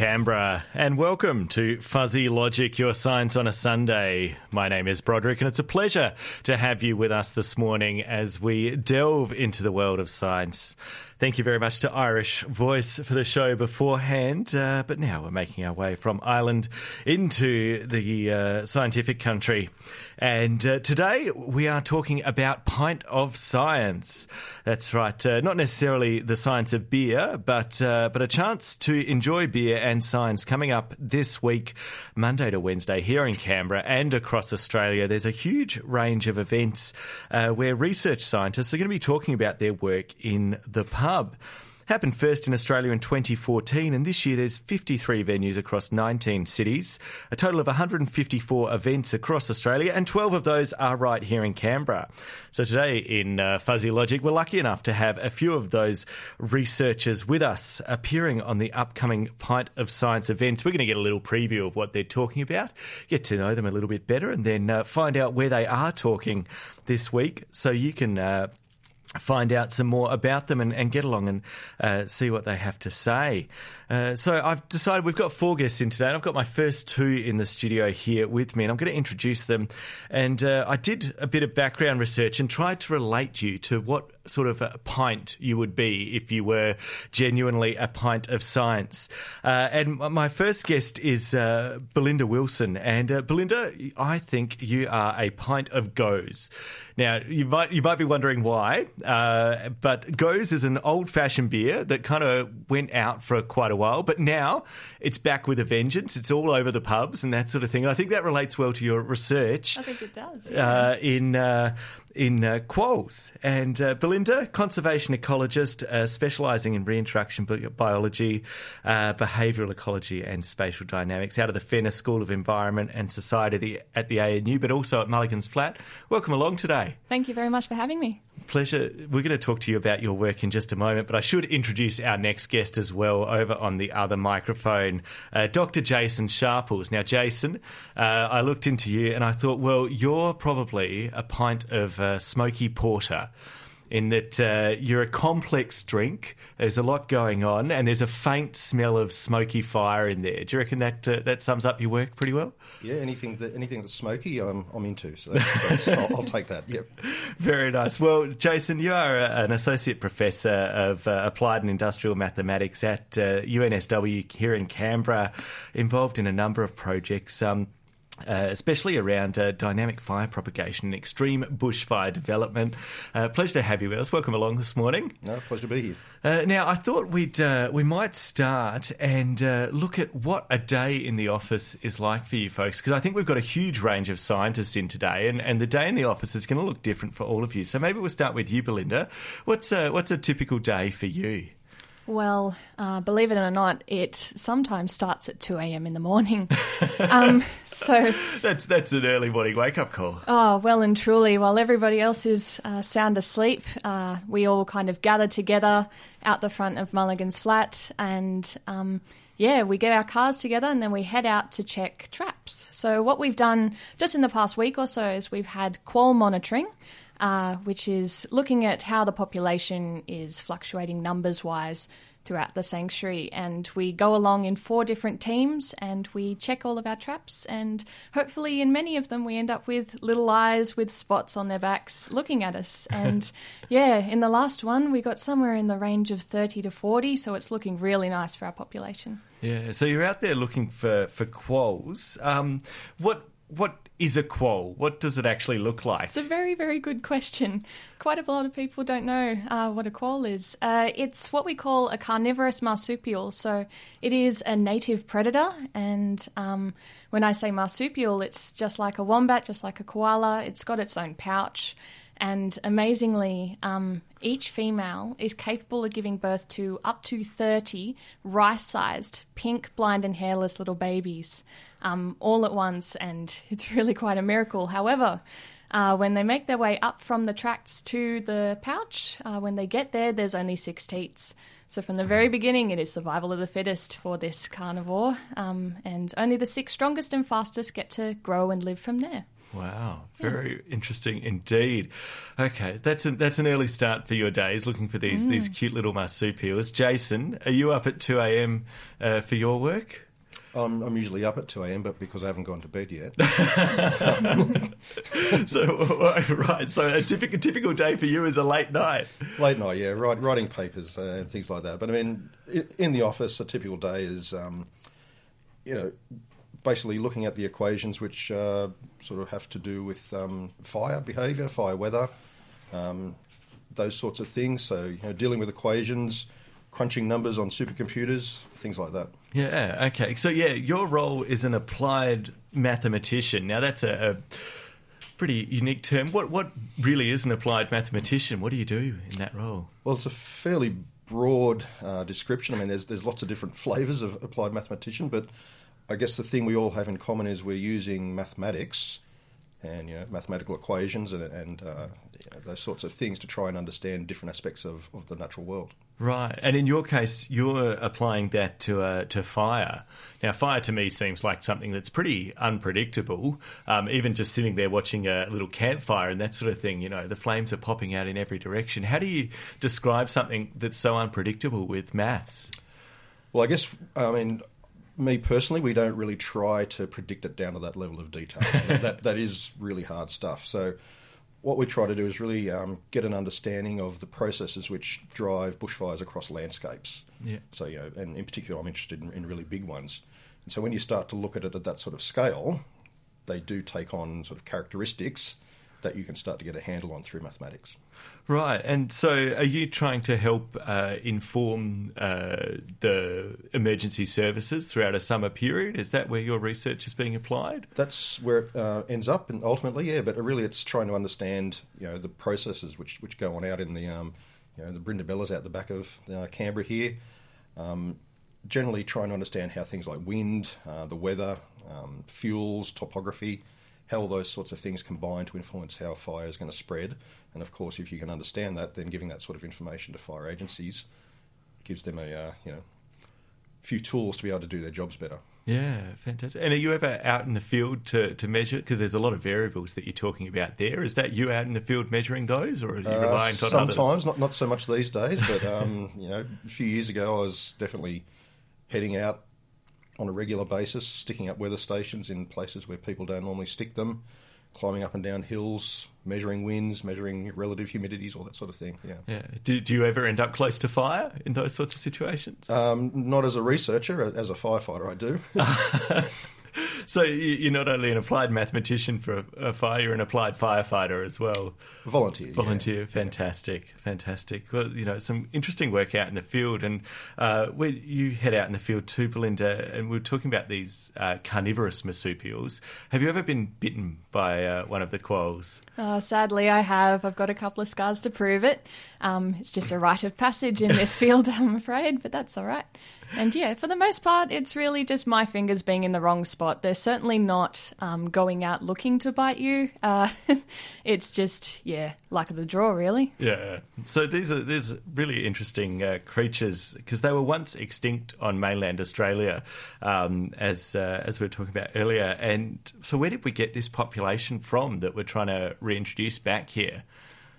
Canberra, and welcome to Fuzzy Logic, your science on a Sunday. My name is Broderick, and it's a pleasure to have you with us this morning as we delve into the world of science. Thank you very much to Irish Voice for the show beforehand. Uh, but now we're making our way from Ireland into the uh, scientific country. And uh, today we are talking about pint of science. That's right. Uh, not necessarily the science of beer, but uh, but a chance to enjoy beer and science coming up this week, Monday to Wednesday here in Canberra and across Australia. There's a huge range of events uh, where research scientists are going to be talking about their work in the pub Hub. Happened first in Australia in 2014, and this year there's 53 venues across 19 cities, a total of 154 events across Australia, and 12 of those are right here in Canberra. So today in uh, Fuzzy Logic, we're lucky enough to have a few of those researchers with us appearing on the upcoming Pint of Science events. We're going to get a little preview of what they're talking about, get to know them a little bit better, and then uh, find out where they are talking this week so you can uh, find out some more about them and, and get along and uh, see what they have to say. Uh, so I've decided we've got four guests in today, and I've got my first two in the studio here with me, and I'm going to introduce them. And uh, I did a bit of background research and tried to relate you to what sort of a pint you would be if you were genuinely a pint of science. Uh, and my first guest is uh, Belinda Wilson, and uh, Belinda, I think you are a pint of Gose. Now you might you might be wondering why, but Gose is an old fashioned beer that kind of went out for quite a while, but now it's back with a vengeance. It's all over the pubs and that sort of thing. I think that relates well to your research. I think it does. Yeah. Uh, in uh, in uh, quolls. And uh, Belinda, conservation ecologist, uh, specialising in reintroduction biology, uh, behavioural ecology, and spatial dynamics out of the Fenner School of Environment and Society at the ANU, but also at Mulligan's Flat. Welcome along today. Thank you very much for having me. Pleasure. We're going to talk to you about your work in just a moment, but I should introduce our next guest as well over on the other microphone, uh, Dr. Jason Sharples. Now, Jason, uh, I looked into you and I thought, well, you're probably a pint of uh, smoky porter in that uh, you're a complex drink. There's a lot going on, and there's a faint smell of smoky fire in there. Do you reckon that uh, that sums up your work pretty well? Yeah, anything that anything that's smoky, I'm I'm into. So that's, that's, I'll, I'll, take that. Yep. Very nice. Well, Jason, you are a, an associate professor of uh, applied and industrial mathematics at UNSW uh, here in Canberra, involved in a number of projects. Um, uh, especially around uh, dynamic fire propagation and extreme bushfire development. Uh, pleasure to have you with us. Welcome along this morning. No, pleasure to be here. Uh, now, I thought we'd uh, we might start and uh, look at what a day in the office is like for you folks, because I think we've got a huge range of scientists in today, and, and the day in the office is going to look different for all of you. So maybe we'll start with you, Belinda. What's a, what's a typical day for you? Well, uh, believe it or not, it sometimes starts at 2 a.m. in the morning. um, so that's that's an early morning wake up call. Oh, well and truly. While everybody else is uh, sound asleep, uh, we all kind of gather together out the front of Mulligan's flat and. Um, yeah, we get our cars together and then we head out to check traps. So, what we've done just in the past week or so is we've had quoll monitoring, uh, which is looking at how the population is fluctuating numbers wise throughout the sanctuary. And we go along in four different teams and we check all of our traps. And hopefully, in many of them, we end up with little eyes with spots on their backs looking at us. And yeah, in the last one, we got somewhere in the range of 30 to 40. So it's looking really nice for our population. Yeah, so you're out there looking for for quolls. Um, what what is a quoll? What does it actually look like? It's a very, very good question. Quite a lot of people don't know uh, what a quoll is. Uh, it's what we call a carnivorous marsupial. So it is a native predator. And um, when I say marsupial, it's just like a wombat, just like a koala. It's got its own pouch. And amazingly, um, each female is capable of giving birth to up to 30 rice sized, pink, blind, and hairless little babies um, all at once, and it's really quite a miracle. However, uh, when they make their way up from the tracts to the pouch, uh, when they get there, there's only six teats. So from the very beginning, it is survival of the fittest for this carnivore, um, and only the six strongest and fastest get to grow and live from there. Wow, very interesting indeed. Okay, that's a, that's an early start for your days, looking for these these cute little marsupials. Jason, are you up at two a.m. Uh, for your work? I'm, I'm usually up at 2 a.m., but because I haven't gone to bed yet. so right, so a typical typical day for you is a late night. Late night, yeah, write, writing papers uh, and things like that. But I mean, in the office, a typical day is, um, you know, basically looking at the equations which uh, sort of have to do with um, fire behaviour, fire weather, um, those sorts of things. So, you know, dealing with equations, crunching numbers on supercomputers, things like that. Yeah. Okay. So yeah, your role is an applied mathematician. Now that's a, a pretty unique term. What what really is an applied mathematician? What do you do in that role? Well, it's a fairly broad uh, description. I mean, there's there's lots of different flavours of applied mathematician, but I guess the thing we all have in common is we're using mathematics and you know mathematical equations and, and uh, you know, those sorts of things to try and understand different aspects of, of the natural world. Right, and in your case, you're applying that to uh, to fire. Now, fire to me seems like something that's pretty unpredictable. Um, even just sitting there watching a little campfire and that sort of thing, you know, the flames are popping out in every direction. How do you describe something that's so unpredictable with maths? Well, I guess I mean me personally, we don't really try to predict it down to that level of detail. that that is really hard stuff. So. What we try to do is really um, get an understanding of the processes which drive bushfires across landscapes. Yeah. So, you know, and in particular, I'm interested in, in really big ones. And so, when you start to look at it at that sort of scale, they do take on sort of characteristics that you can start to get a handle on through mathematics. Right, and so are you trying to help uh, inform uh, the emergency services throughout a summer period? Is that where your research is being applied? That's where it uh, ends up, and ultimately, yeah. But really, it's trying to understand, you know, the processes which which go on out in the, um, you know, the Brindabellas out the back of uh, Canberra here. Um, generally, trying to understand how things like wind, uh, the weather, um, fuels, topography, how all those sorts of things combine to influence how fire is going to spread. And of course, if you can understand that, then giving that sort of information to fire agencies gives them a uh, you know few tools to be able to do their jobs better. Yeah, fantastic. And are you ever out in the field to, to measure? Because there's a lot of variables that you're talking about there. Is that you out in the field measuring those, or are you Uh, reliant on sometimes, others? not not so much these days, but um, you know, a few years ago, I was definitely heading out on a regular basis, sticking up weather stations in places where people don't normally stick them, climbing up and down hills, measuring winds, measuring relative humidities, all that sort of thing. Yeah. Yeah. Do, do you ever end up close to fire in those sorts of situations? Um, not as a researcher, as a firefighter, I do. so you- you're not only an applied mathematician for a, a fire, you're an applied firefighter as well. Volunteer. yeah. Volunteer, fantastic, fantastic. Well, you know, some interesting work out in the field, and uh, where you head out in the field too, Belinda. And we are talking about these uh, carnivorous marsupials. Have you ever been bitten by uh, one of the quolls? Uh, sadly, I have. I've got a couple of scars to prove it. Um, it's just a rite of passage in this field, I'm afraid, but that's all right. And yeah, for the most part, it's really just my fingers being in the wrong spot. They're certainly not um, going out looking to bite you. Uh, it's just, yeah, luck of the draw, really. Yeah. So these are these really interesting uh, creatures because they were once extinct on mainland Australia, um, as uh, as we were talking about earlier. And so, where did we get this population from that we're trying to reintroduce back here?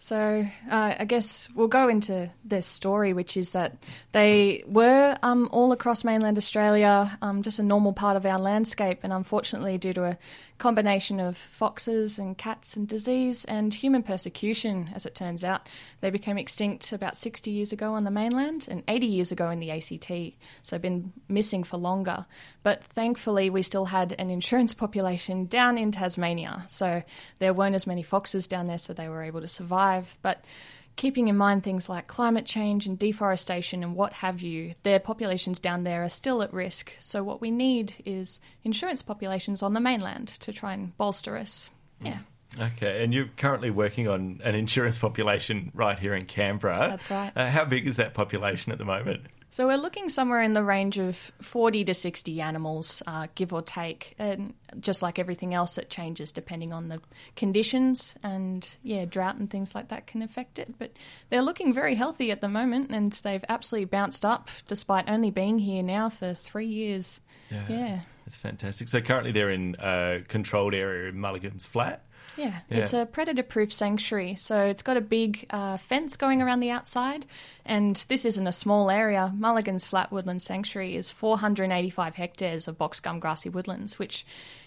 So uh, I guess we'll go into their story, which is that they were um, all across mainland Australia, um, just a normal part of our landscape, and unfortunately, due to a combination of foxes and cats and disease and human persecution, as it turns out, they became extinct about 60 years ago on the mainland and 80 years ago in the ACT. So been missing for longer. But thankfully, we still had an insurance population down in Tasmania, so there weren't as many foxes down there, so they were able to survive. But keeping in mind things like climate change and deforestation and what have you, their populations down there are still at risk. So, what we need is insurance populations on the mainland to try and bolster us. Yeah. Okay, and you're currently working on an insurance population right here in Canberra. That's right. Uh, how big is that population at the moment? So we're looking somewhere in the range of 40 to 60 animals, uh, give or take, and just like everything else, it changes depending on the conditions and yeah, drought and things like that can affect it. But they're looking very healthy at the moment, and they've absolutely bounced up despite only being here now for three years. Yeah. That's fantastic. So currently they're in a controlled area in Mulligan's Flat. Yeah, Yeah. it's a predator proof sanctuary. So it's got a big uh, fence going around the outside. And this isn't a small area. Mulligan's Flat Woodland Sanctuary is 485 hectares of box gum grassy woodlands, which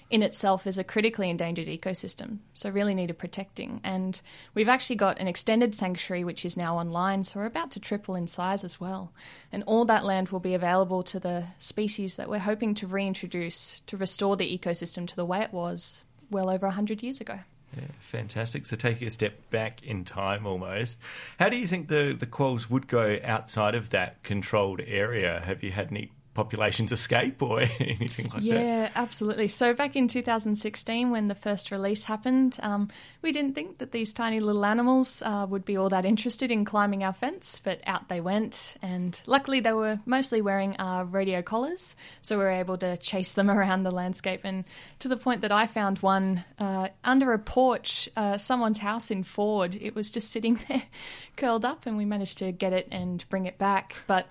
in itself is a critically endangered ecosystem. So really needed protecting. And we've actually got an extended sanctuary which is now online. So we're about to triple in size as well. And all that land will be available to the species that we're hoping to reintroduce to restore the ecosystem to the way it was well over 100 years ago. Yeah, fantastic. So taking a step back in time almost, how do you think the, the quolls would go outside of that controlled area? Have you had any populations escape or anything like that? Yeah, absolutely. So back in 2016, when the first release happened, um, we didn't think that these tiny little animals uh, would be all that interested in climbing our fence, but out they went. And luckily, they were mostly wearing uh, radio collars, so we were able to chase them around the landscape. And to the point that I found one uh, under a porch, uh, someone's house in Forde. It was just sitting there, curled up, and we managed to get it and bring it back. But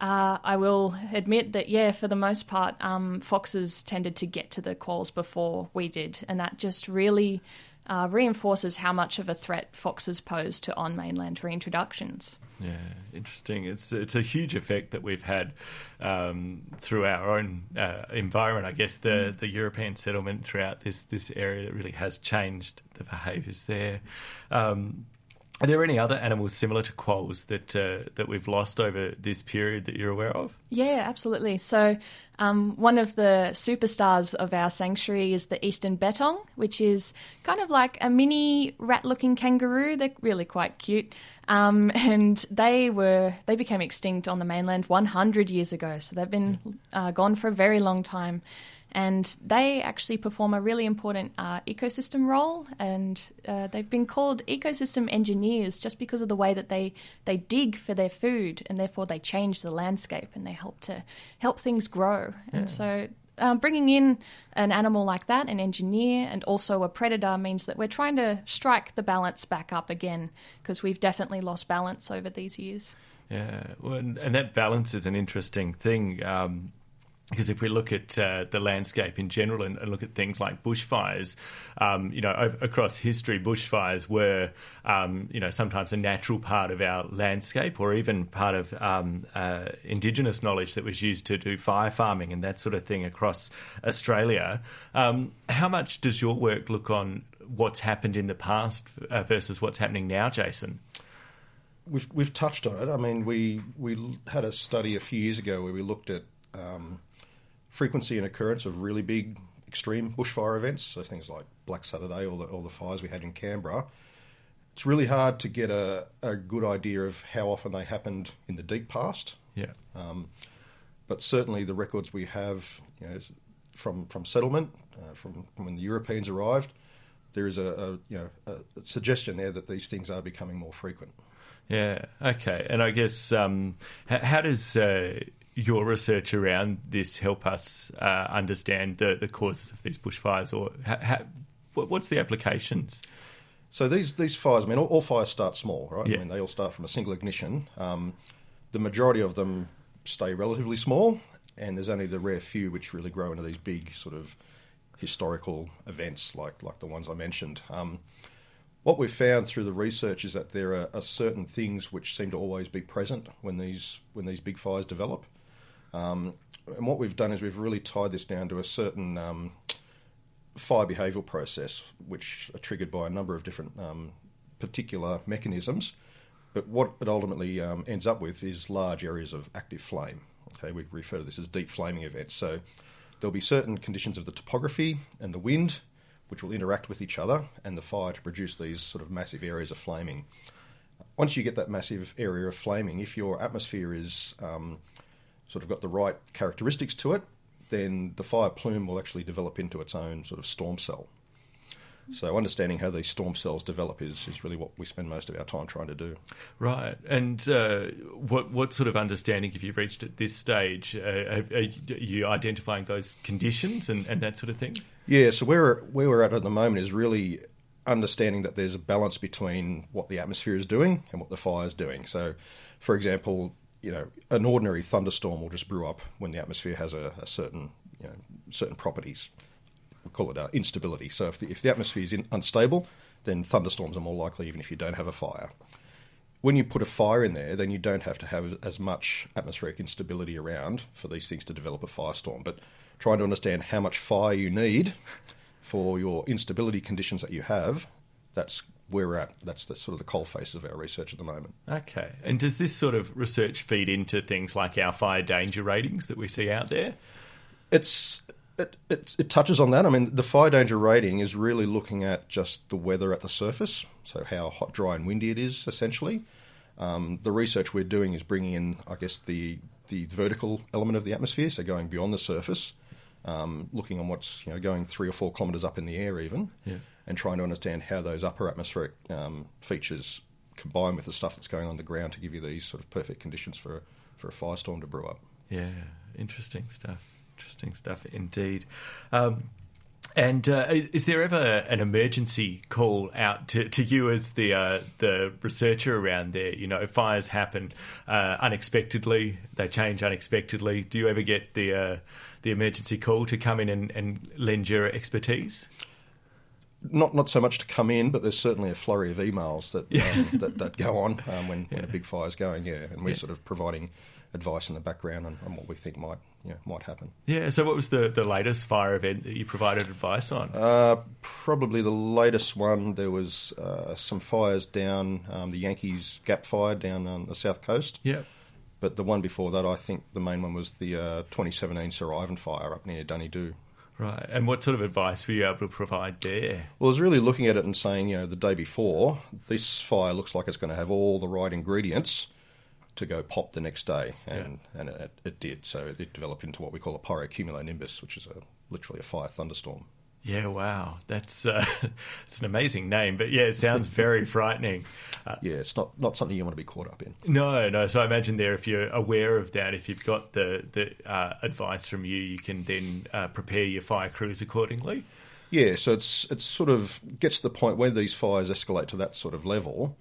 uh, I will admit that, yeah, for the most part, um, foxes tended to get to the quolls before we did, and that just really uh, reinforces how much of a threat foxes pose to on mainland reintroductions. Yeah, interesting. It's it's a huge effect that we've had um, through our own uh, environment. I guess the, the European settlement throughout this this area really has changed the behaviours there. Um, are there any other animals similar to quolls that uh, that we've lost over this period that you're aware of? Yeah, absolutely. So, um, one of the superstars of our sanctuary is the eastern bettong, which is kind of like a mini rat-looking kangaroo. They're really quite cute, um, and they were they became extinct on the mainland 100 years ago. So they've been uh, gone for a very long time. And they actually perform a really important uh, ecosystem role, and uh, they've been called ecosystem engineers just because of the way that they, they dig for their food, and therefore they change the landscape and they help to help things grow. And so, um, bringing in an animal like that, an engineer, and also a predator means that we're trying to strike the balance back up again because we've definitely lost balance over these years. Yeah, well, and, and that balance is an interesting thing. Um, because if we look at uh, the landscape in general and, and look at things like bushfires, um, you know, over, across history, bushfires were, um, you know, sometimes a natural part of our landscape or even part of um, uh, indigenous knowledge that was used to do fire farming and that sort of thing across Australia. Um, how much does your work look on what's happened in the past uh, versus what's happening now, Jason? We've we've touched on it. I mean, we we had a study a few years ago where we looked at um, frequency and occurrence of really big extreme bushfire events, so things like Black Saturday or the or the fires we had in Canberra. It's really hard to get a, a good idea of how often they happened in the deep past, Yeah. Um, but certainly the records we have you know, from from settlement, uh, from when the Europeans arrived, there is a, a you know a suggestion there that these things are becoming more frequent. Yeah. Okay. And I guess um, how, how does uh, your research around this help us uh, understand the, the causes of these bushfires, or ha, ha, what's the applications? So these these fires, I mean, all, all fires start small, right? Yeah. I mean, they all start from a single ignition. Um, the majority of them stay relatively small, and there's only the rare few which really grow into these big sort of historical events like like the ones I mentioned. Um, what we've found through the research is that there are, are certain things which seem to always be present when these when these big fires develop. Um, and what we've done is we've really tied this down to a certain um, fire behavioural process, which are triggered by a number of different um, particular mechanisms. But what it ultimately um, ends up with is large areas of active flame. Okay, we refer to this as deep flaming events. So there'll be certain conditions of the topography and the wind which will interact with each other and the fire to produce these sort of massive areas of flaming. Once you get that massive area of flaming, if your atmosphere is um, sort of got the right characteristics to it, then the fire plume will actually develop into its own sort of storm cell. So understanding how these storm cells develop is, is really what we spend most of our time trying to do. Right. And uh, what what sort of understanding have you reached at this stage? Uh, are, are you identifying those conditions and, and that sort of thing? Yeah, so where where we're at at the moment is really understanding that there's a balance between what the atmosphere is doing and what the fire is doing. So, for example, you know, an ordinary thunderstorm will just brew up when the atmosphere has a, a certain you know, certain properties. We call it uh, instability. So if the, if the atmosphere is in, unstable, then thunderstorms are more likely, even if you don't have a fire. When you put a fire in there, then you don't have to have as much atmospheric instability around for these things to develop a firestorm. But trying to understand how much fire you need for your instability conditions that you have, that's we're at. That's the sort of the coal face of our research at the moment. Okay. And does this sort of research feed into things like our fire danger ratings that we see out there? It's it, it, it, touches on that. I mean, the fire danger rating is really looking at just the weather at the surface, so how hot, dry, and windy it is, essentially. Um, the research we're doing is bringing in, I guess, the the vertical element of the atmosphere, so going beyond the surface, um, looking on what's you know going three or four kilometres up in the air, even, yeah. And trying to understand how those upper atmospheric um, features combine with the stuff that's going on the ground to give you these sort of perfect conditions for for a firestorm to brew up. Yeah, interesting stuff. Interesting stuff indeed. Um, and uh, is there ever an emergency call out to, to you as the uh, the researcher around there? You know, fires happen uh, unexpectedly; they change unexpectedly. Do you ever get the uh, the emergency call to come in and, and lend your expertise? Not not so much to come in, but there's certainly a flurry of emails that um, that, that, go on um, when, yeah. when a big fire's going. Yeah, and we're yeah. sort of providing advice in the background on, on what we think might you know, might happen. Yeah. So, what was the, the latest fire event that you provided advice on? Uh, probably the latest one. There was uh, some fires down um, the Yankees Gap Fire down on the south coast. Yeah. But the one before that, I think the main one was the uh, 2017 Sir Ivan fire up near Dunedoo. Right. And what sort of advice were you able to provide there? Well, I was really looking at it and saying, you know, the day before, this fire looks like it's going to have all the right ingredients to go pop the next day, and yeah. and it, it, did. So it developed into what we call a pyrocumulonimbus, which is a literally a fire thunderstorm. Yeah, wow, that's uh, it's an amazing name, but yeah, it sounds very frightening. Uh, yeah, it's not not something you want to be caught up in. No, no. So I imagine there, if you're aware of that, if you've got the the uh, advice from you, you can then uh, prepare your fire crews accordingly. Yeah, so it's it's sort of gets to the point where these fires escalate to that sort of level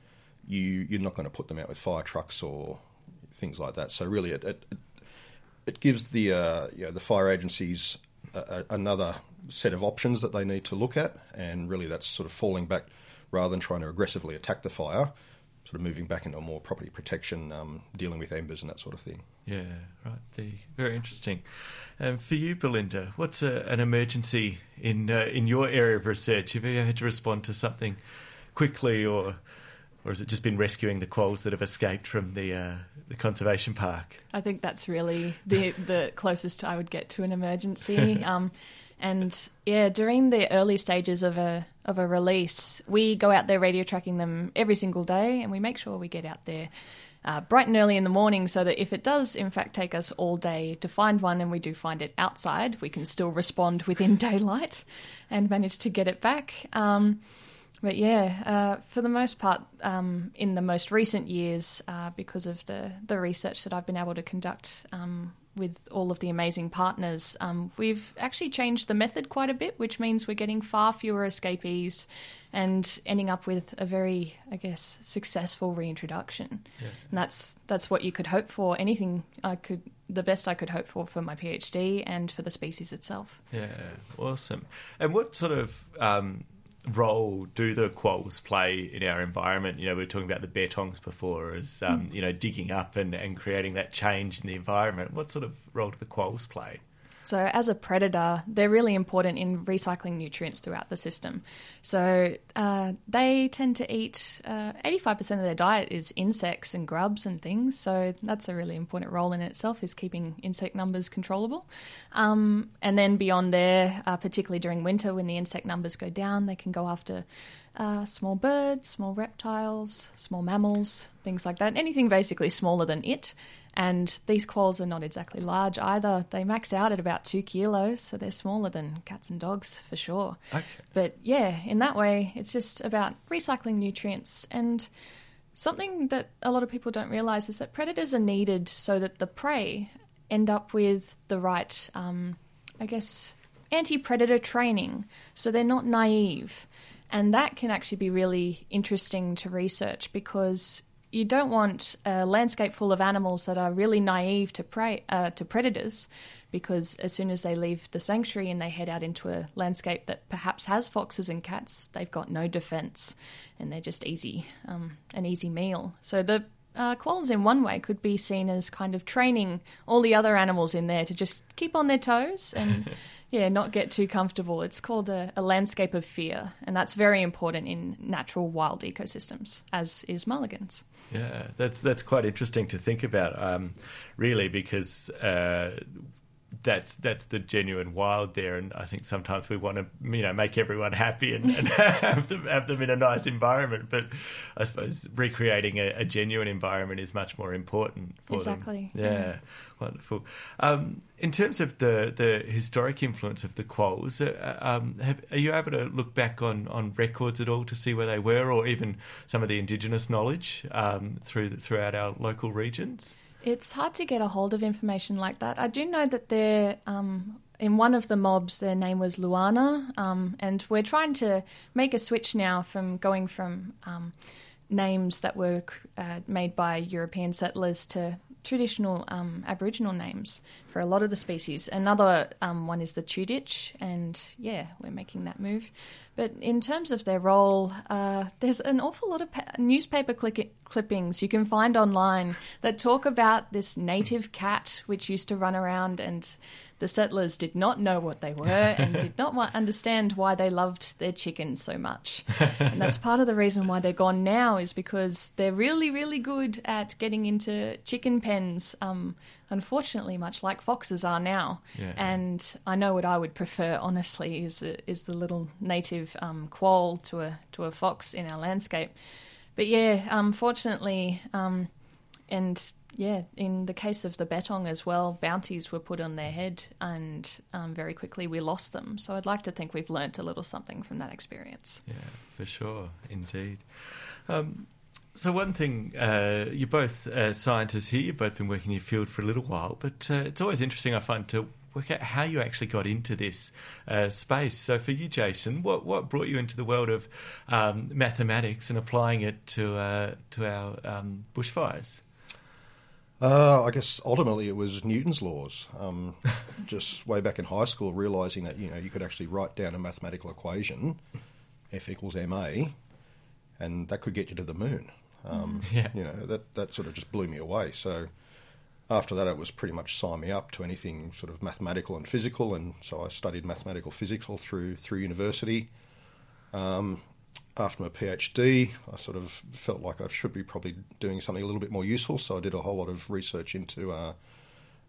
you you're not going to put them out with fire trucks or things like that. So really, it it, it gives the uh, you know, the fire agencies a, a, another set of options that they need to look at, and really that's sort of falling back rather than trying to aggressively attack the fire. Sort of moving back into more property protection, um, dealing with embers and that sort of thing. Yeah, right. The, very interesting. Um, for you, Belinda, what's a, an emergency in uh, in your area of research? Have you ever had to respond to something quickly or or has it just been rescuing the quolls that have escaped from the uh, the conservation park? I think that's really the the closest I would get to an emergency. Um, and yeah, during the early stages of a of a release, we go out there radio tracking them every single day, and we make sure we get out there uh, bright and early in the morning, so that if it does in fact take us all day to find one, and we do find it outside, we can still respond within daylight and manage to get it back. Um, but yeah, uh, for the most part, um, in the most recent years, uh, because of the, the research that I've been able to conduct um, with all of the amazing partners, um, we've actually changed the method quite a bit, which means we're getting far fewer escapees and ending up with a very, I guess, successful reintroduction. Yeah. And that's that's what you could hope for. Anything I could, the best I could hope for for my PhD and for the species itself. Yeah, awesome. And what sort of um, role do the quolls play in our environment? You know, we were talking about the bettongs before as, um, mm. you know, digging up and, and creating that change in the environment. What sort of role do the quolls play? So, as a predator, they're really important in recycling nutrients throughout the system. So, uh, they tend to eat uh, 85% of their diet is insects and grubs and things. So, that's a really important role in itself, is keeping insect numbers controllable. Um, and then beyond there, uh, particularly during winter when the insect numbers go down, they can go after uh, small birds, small reptiles, small mammals, things like that. Anything basically smaller than it. And these quolls are not exactly large either. They max out at about two kilos, so they're smaller than cats and dogs for sure. Okay. But yeah, in that way, it's just about recycling nutrients. And something that a lot of people don't realize is that predators are needed so that the prey end up with the right, um, I guess, anti predator training. So they're not naive. And that can actually be really interesting to research because you don't want a landscape full of animals that are really naive to prey uh, to predators, because as soon as they leave the sanctuary and they head out into a landscape that perhaps has foxes and cats, they've got no defense, and they're just easy, um, an easy meal. So the uh, quolls in one way could be seen as kind of training all the other animals in there to just keep on their toes and yeah not get too comfortable it's called a, a, landscape of fear and that's very important in natural wild ecosystems as is mulligans yeah that's that's quite interesting to think about um, really because uh, that's that's the genuine wild there, and I think sometimes we want to you know make everyone happy and, and have them have them in a nice environment. But I suppose recreating a, a genuine environment is much more important for exactly. them. Yeah, yeah. Wonderful. Um, in terms of the the historic influence of the quolls, uh, um, have, are you able to look back on, on records at all to see where they were, or even some of the indigenous knowledge um, through throughout our local regions? It's hard to get a hold of information like that. I do know that they're um, in one of the mobs. Their name was Luana, um, and we're trying to make a switch now from going from um, names that were uh, made by European settlers to traditional um, Aboriginal names for a lot of the species. Another um, one is the Tuditch, and yeah, we're making that move. But in terms of their role, uh, there's an awful lot of pa- newspaper click- clippings you can find online that talk about this native cat which used to run around and the settlers did not know what they were and did not understand why they loved their chickens so much. and that's part of the reason why they're gone now is because they're really, really good at getting into chicken pens. Um, unfortunately, much like foxes are now. Yeah. And I know what I would prefer, honestly, is a, is the little native um, quoll to a to a fox in our landscape. But yeah, unfortunately, um, and yeah, in the case of the Bettong as well, bounties were put on their head, and um, very quickly we lost them. So I'd like to think we've learnt a little something from that experience. Yeah, for sure, indeed. Um, so one thing, uh, you're both uh, scientists here. You've both been working in your field for a little while, but uh, it's always interesting, I find, to work out how you actually got into this uh, space. So for you, Jason, what what brought you into the world of um, mathematics and applying it to uh, to our um, bushfires? Uh, I guess ultimately it was Newton's laws. Um, just way back in high school, realizing that you know you could actually write down a mathematical equation, F equals ma, and that could get you to the moon. Um, yeah. You know that that sort of just blew me away. So after that, it was pretty much sign me up to anything sort of mathematical and physical, and so I studied mathematical physics all through through university. Um, after my PhD, I sort of felt like I should be probably doing something a little bit more useful. So I did a whole lot of research into uh,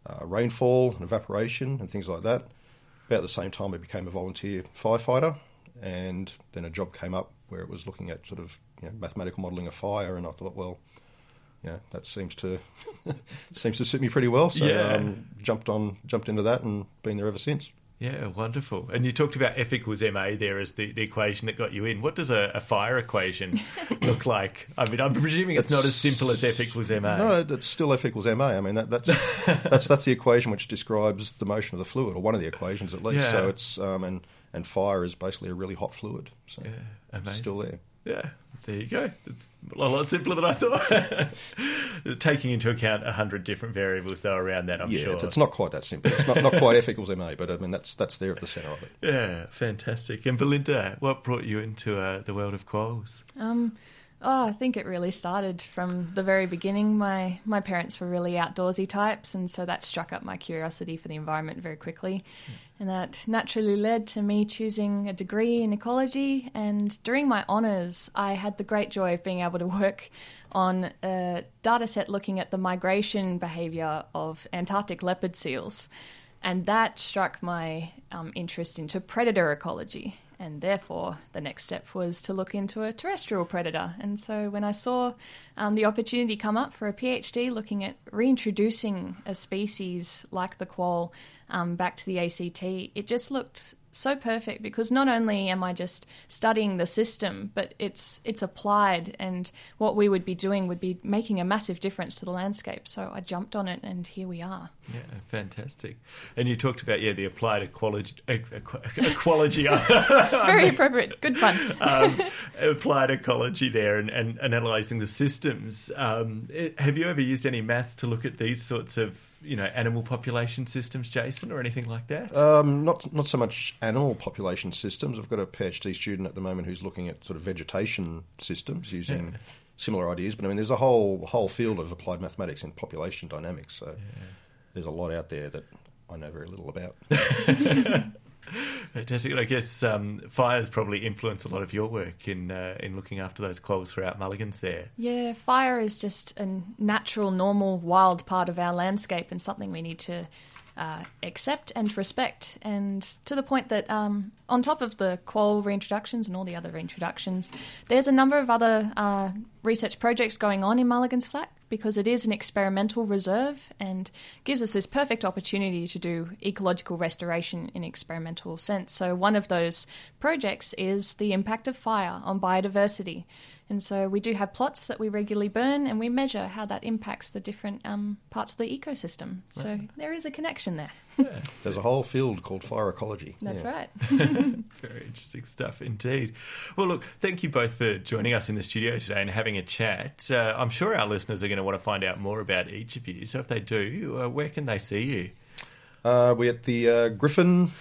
uh, rainfall and evaporation and things like that. About the same time, I became a volunteer firefighter, and then a job came up where it was looking at sort of you know, mathematical modelling of fire, and I thought, well, yeah, that seems to seems to suit me pretty well. So yeah. um, jumped on, jumped into that, and been there ever since. Yeah, wonderful. And you talked about F equals ma there as the, the equation that got you in. What does a, a fire equation look like? I mean, I'm presuming it's, it's, not as simple as F equals ma. No, it's still F equals ma. I mean, that, that's that's that's the equation which describes the motion of the fluid, or one of the equations at least. Yeah. So it's um, and and fire is basically a really hot fluid. So yeah, amazing. it's still there. Yeah, there you go. It's a lot simpler than I thought. Taking into account a hundred different variables though around that, I'm yeah, sure. It's, it's not quite that simple. It's not, not quite F equals MA, but I mean that's that's there at the centre of it. Yeah, fantastic. And Belinda, what brought you into uh, the world of quolls? Um, Oh, I think it really started from the very beginning. My my parents were really outdoorsy types, and so that struck up my curiosity for the environment very quickly. Mm. And that naturally led to me choosing a degree in ecology. And during my honours, I had the great joy of being able to work on a data set looking at the migration behaviour of Antarctic leopard seals. And that struck my um, interest into predator ecology and therefore the next step was to look into a terrestrial predator. And so when I saw um, the opportunity come up for a PhD looking at reintroducing a species like the quoll um, back to the ACT, it just looked so perfect because not only am I just studying the system, but it's it's applied, and what we would be doing would be making a massive difference to the landscape. So I jumped on it, and here we are. Yeah, fantastic. And you talked about yeah the applied ecology, ecology. Very appropriate. Good fun. um, applied ecology there, and, and, and analysing the systems. Um, have you ever used any maths to look at these sorts of you know animal population systems, Jason, or anything like that? Um, not not so much animal population systems. I've got a PhD student at the moment who's looking at sort of vegetation systems using yeah. similar ideas. But I mean, there's a whole whole field of applied mathematics in population dynamics. So yeah. there's a lot out there that I know very little about. Fantastic. I guess um, fires probably influence a lot of your work in uh, in looking after those quolls throughout Mulligan's there. Yeah, fire is just a natural, normal, wild part of our landscape and something we need to uh, accept and respect. And to the point that, um, on top of the quoll reintroductions and all the other reintroductions, there's a number of other uh, research projects going on in Mulligan's Flat because it is an experimental reserve and gives us this perfect opportunity to do ecological restoration in experimental sense. So one of those projects is the impact of fire on biodiversity. And so we do have plots that we regularly burn and we measure how that impacts the different um, parts of the ecosystem. So there is a connection there. Yeah. There's a whole field called fire ecology. That's yeah. right. Very interesting stuff indeed. Well, look, thank you both for joining us in the studio today and having a chat. Uh, I'm sure our listeners are going to want to find out more about each of you. So if they do, uh, where can they see you? Uh, we're at the uh, Griffin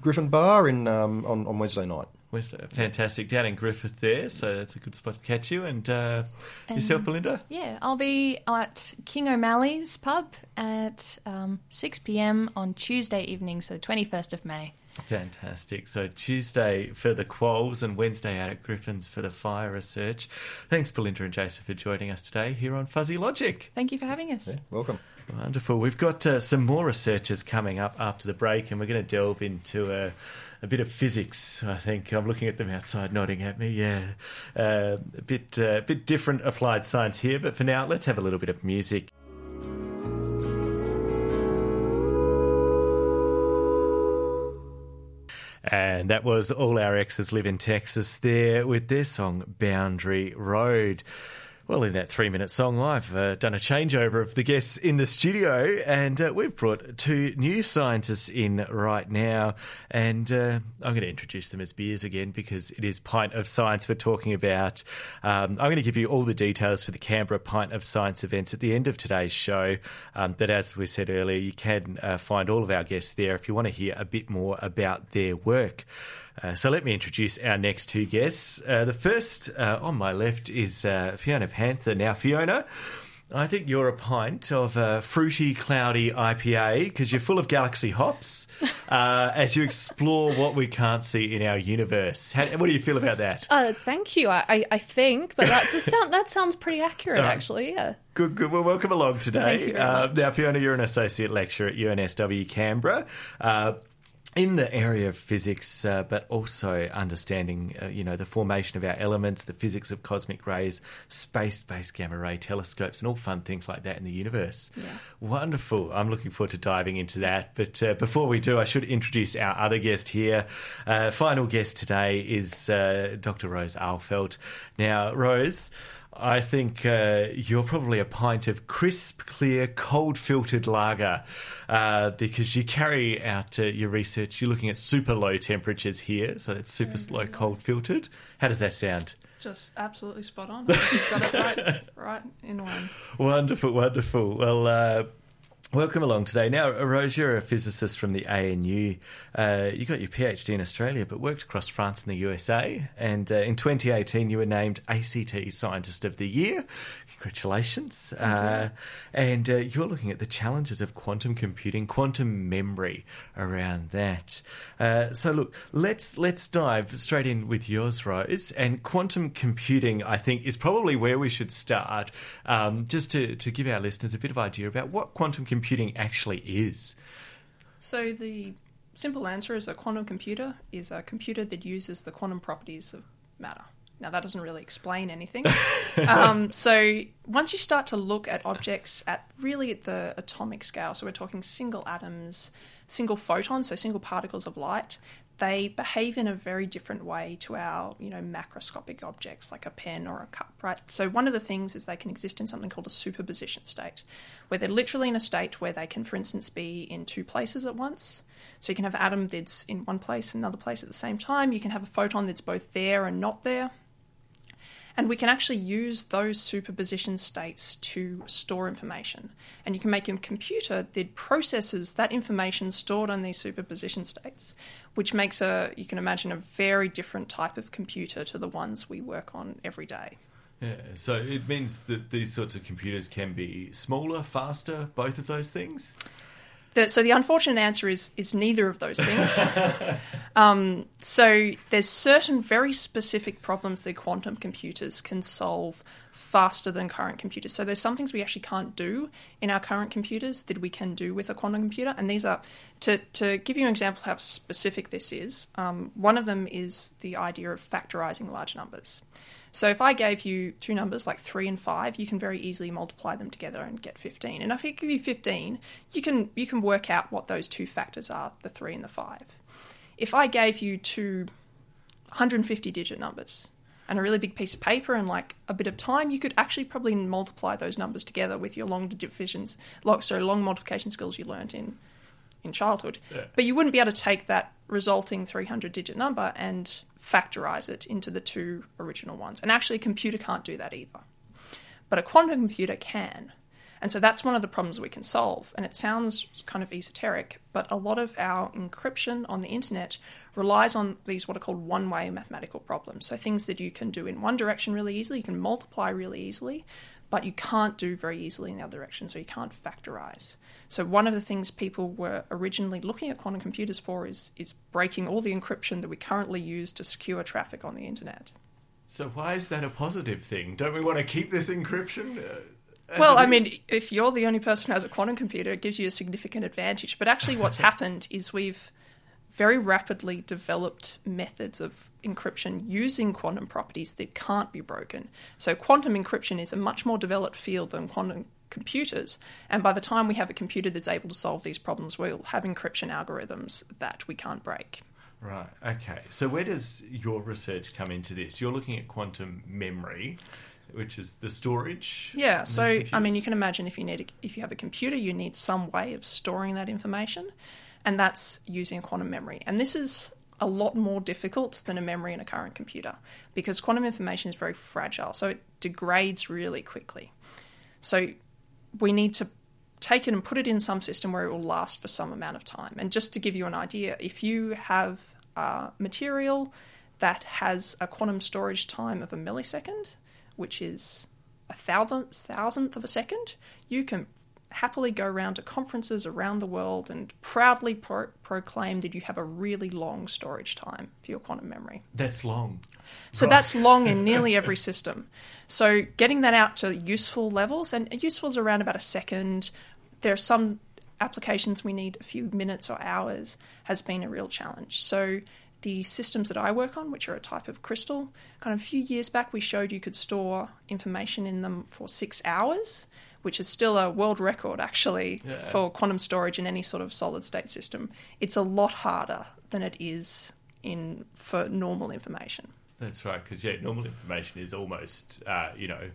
Griffin Bar in um, on, on Wednesday night. Fantastic. Down in Griffith there, so that's a good spot to catch you. And, uh, yourself, Belinda? Yeah, I'll be at King O'Malley's pub at um, 6 pm on Tuesday evening, so 21st of May. Fantastic. So Tuesday for the quolls and Wednesday out at Griffin's for the fire research. Thanks, Belinda and Jason, for joining us today here on Fuzzy Logic. Thank you for having us. Yeah, welcome. Wonderful. We've got uh, some more researchers coming up after the break, and we're going to delve into a. A bit of physics. I think I'm looking at them outside, nodding at me. Yeah, uh, a bit uh, bit different applied science here. But for now, let's have a little bit of music. And that was All Our Exes Live in Texas there with their song Boundary Road. Well, in that three minute song, I've uh, done a changeover of the guests in the studio, and uh, we've brought two new scientists in right now. And uh, I'm going to introduce them as beers again because it is Pint of Science we're talking about. Um, I'm going to give you all the details for the Canberra Pint of Science events at the end of today's show. Um, but as we said earlier, you can uh, find all of our guests there if you want to hear a bit more about their work. Uh, so let me introduce our next two guests. Uh, the first uh, on my left is uh, Fiona Panther. Now, Fiona, I think you're a pint of a fruity, cloudy IPA because you're full of galaxy hops uh, as you explore what we can't see in our universe. How, what do you feel about that? Uh, thank you. I, I think, but that, that, sound, that sounds pretty accurate, right. actually. Yeah. Good, good. Well, welcome along today. Thank you very much. now, Fiona, you're an associate lecturer at UNSW Canberra in the area of physics, uh, but also understanding, uh, you know, the formation of our elements, the physics of cosmic rays, space-based gamma ray telescopes, and all fun things like that in the universe. Yeah. Wonderful. I'm looking forward to diving into that. But uh, before we do, I should introduce our other guest here. Uh, final guest today is uh, Dr. Rose Ahlefeldt. Now, Rose. I think uh, you're probably a pint of crisp, clear, cold filtered lager uh, because you carry out uh, your research. You're looking at super low temperatures here, so it's super mm-hmm. low cold filtered. How does that sound? Just absolutely spot on. You've got it right, right in one. Wonderful, wonderful. Well, uh, Welcome along today. Now, Rose, you're a physicist from the ANU. Uh, you got your PhD in Australia, but worked across France and the USA. And uh, in 2018, you were named ACT Scientist of the Year. Congratulations. Uh, and uh, you're looking at the challenges of quantum computing, quantum memory around that. Uh, so, look, let's let's dive straight in with yours, Rose. And quantum computing, I think, is probably where we should start, um, just to, to give our listeners a bit of idea about what quantum computing actually is. So, the simple answer is a quantum computer is a computer that uses the quantum properties of matter. Now, that doesn't really explain anything. um, so, once you start to look at objects at really at the atomic scale, so we're talking single atoms, single photons, so single particles of light, they behave in a very different way to our, you know, macroscopic objects like a pen or a cup, right? So one of the things is they can exist in something called a superposition state, where they're literally in a state where they can, for instance, be in two places at once. So you can have an atom that's in one place and another place at the same time. You can have a photon that's both there and not there. And we can actually use those superposition states to store information. And you can make a computer that processes that information stored on these superposition states, which makes a, you can imagine, a very different type of computer to the ones we work on every day. Yeah, so it means that these sorts of computers can be smaller, faster, both of those things? The, so the unfortunate answer is is neither of those things. um, so there's certain very specific problems that quantum computers can solve faster than current computers. So there's some things we actually can't do in our current computers that we can do with a quantum computer, and these are to to give you an example how specific this is. Um, one of them is the idea of factorizing large numbers. So if I gave you two numbers like 3 and 5, you can very easily multiply them together and get 15. And if I give you 15, you can you can work out what those two factors are, the 3 and the 5. If I gave you two 150 digit numbers and a really big piece of paper and like a bit of time, you could actually probably multiply those numbers together with your long divisions, long, sorry, long multiplication skills you learned in in childhood. Yeah. But you wouldn't be able to take that resulting 300 digit number and factorize it into the two original ones. And actually, a computer can't do that either. But a quantum computer can. And so that's one of the problems we can solve. And it sounds kind of esoteric, but a lot of our encryption on the internet relies on these what are called one way mathematical problems. So things that you can do in one direction really easily, you can multiply really easily, but you can't do very easily in the other direction, so you can't factorize. So one of the things people were originally looking at quantum computers for is is breaking all the encryption that we currently use to secure traffic on the internet. So why is that a positive thing? Don't we want to keep this encryption? Uh, Well, I mean, if you're the only person who has a quantum computer, it gives you a significant advantage. But actually, what's happened is we've very rapidly developed methods of encryption using quantum properties that can't be broken. So, quantum encryption is a much more developed field than quantum computers. And by the time we have a computer that's able to solve these problems, we'll have encryption algorithms that we can't break. Right. Okay. So where does your research come into this? You're looking at quantum memory, which is the storage. Yeah, so I mean, you can imagine if you need a, if you have a computer, you need some way of storing that information, and that's using quantum memory. And this is a lot more difficult than a memory in a current computer because quantum information is very fragile, so it degrades really quickly. So we need to take it and put it in some system where it will last for some amount of time. And just to give you an idea, if you have uh, material that has a quantum storage time of a millisecond, which is a thousandth, thousandth of a second, you can happily go around to conferences around the world and proudly pro- proclaim that you have a really long storage time for your quantum memory. That's long. So Right. that's long in nearly every system. So getting that out to useful levels, and useful is around about a second. There are some applications we need a few minutes or hours, has been a real challenge. So the systems that I work on, which are a type of crystal, kind of a few years back we showed you could store information in them for six hours, which is still a world record actually Yeah. for quantum storage in any sort of solid state system. It's a lot harder than it is in for normal information. That's right. Because yeah, normal information is almost, uh, you know,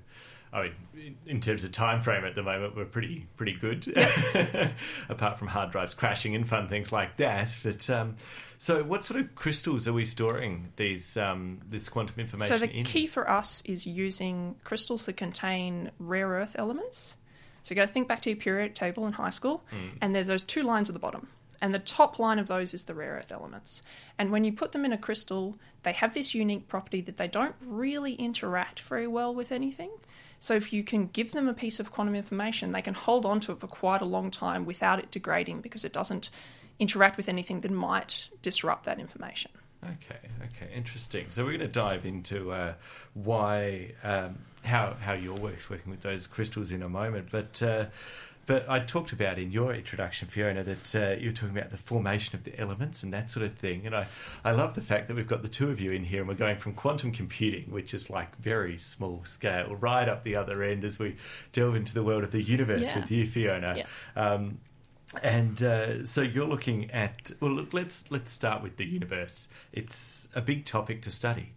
I mean, in- terms of time frame at the moment, we're pretty pretty good. Apart from hard drives crashing and fun things like that. But um, so, what sort of crystals are we storing these um, this quantum information So the in? key for us is using crystals that contain rare earth elements. So you go think back to your periodic table in high school, hmm. and there's those two lines at the bottom. And the top line of those is the rare earth elements. And when you put them in a crystal, they have this unique property that they don't really interact very well with anything. So if you can give them a piece of quantum information, they can hold on to it for quite a long time without it degrading because it doesn't interact with anything that might disrupt that information. Okay, okay, interesting. So we're going to dive into uh, why, um, how how your work's working with those crystals in a moment. But uh, but I talked about in your introduction, Fiona, that uh, you were talking about the formation of the elements and that sort of thing. And I I love the fact that we've got the two of you in here, and we're going from quantum computing, which is like very small scale, right up the other end as we delve into the world of the universe Yeah. with you, Fiona. Yeah. Um, And uh, so you're looking at well. Look, let's let's start with the universe. It's a big topic to study.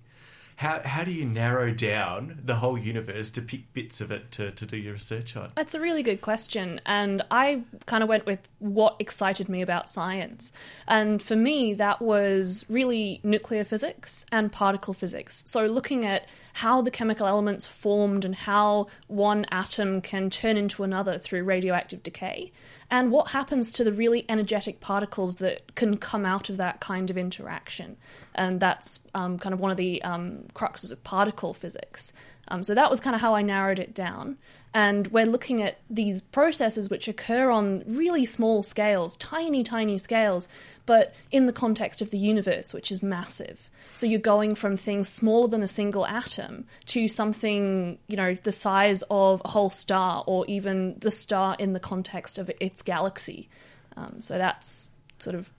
How how do you narrow down the whole universe to pick bits of it to, to do your research on? That's a really good question. And I kind of went with what excited me about science. And for me, that was really nuclear physics and particle physics. So looking at how the chemical elements formed and how one atom can turn into another through radioactive decay, and what happens to the really energetic particles that can come out of that kind of interaction. And that's um, kind of one of the um, cruxes of particle physics. Um, so that was kind of how I narrowed it down. And we're looking at these processes which occur on really small scales, tiny, tiny scales, but in the context of the universe, which is massive. So you're going from things smaller than a single atom to something, you know, the size of a whole star or even the star in the context of its galaxy. Um, so that's sort of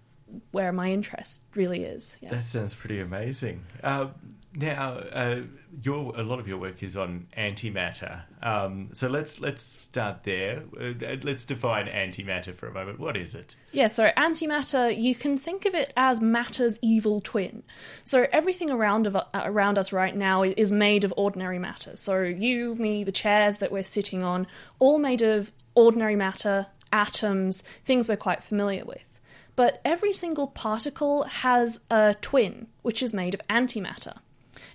where my interest really is. Yeah. That sounds pretty amazing. Uh, now, uh, your a lot of your work is on antimatter. Um, so let's let's start there. Uh, let's define antimatter for a moment. What is it? Yeah, so antimatter, you can think of it as matter's evil twin. So everything around of, uh, around us right now is made of ordinary matter. So you, me, the chairs that we're sitting on, all made of ordinary matter, atoms, things we're quite familiar with. But every single particle has a twin, which is made of antimatter.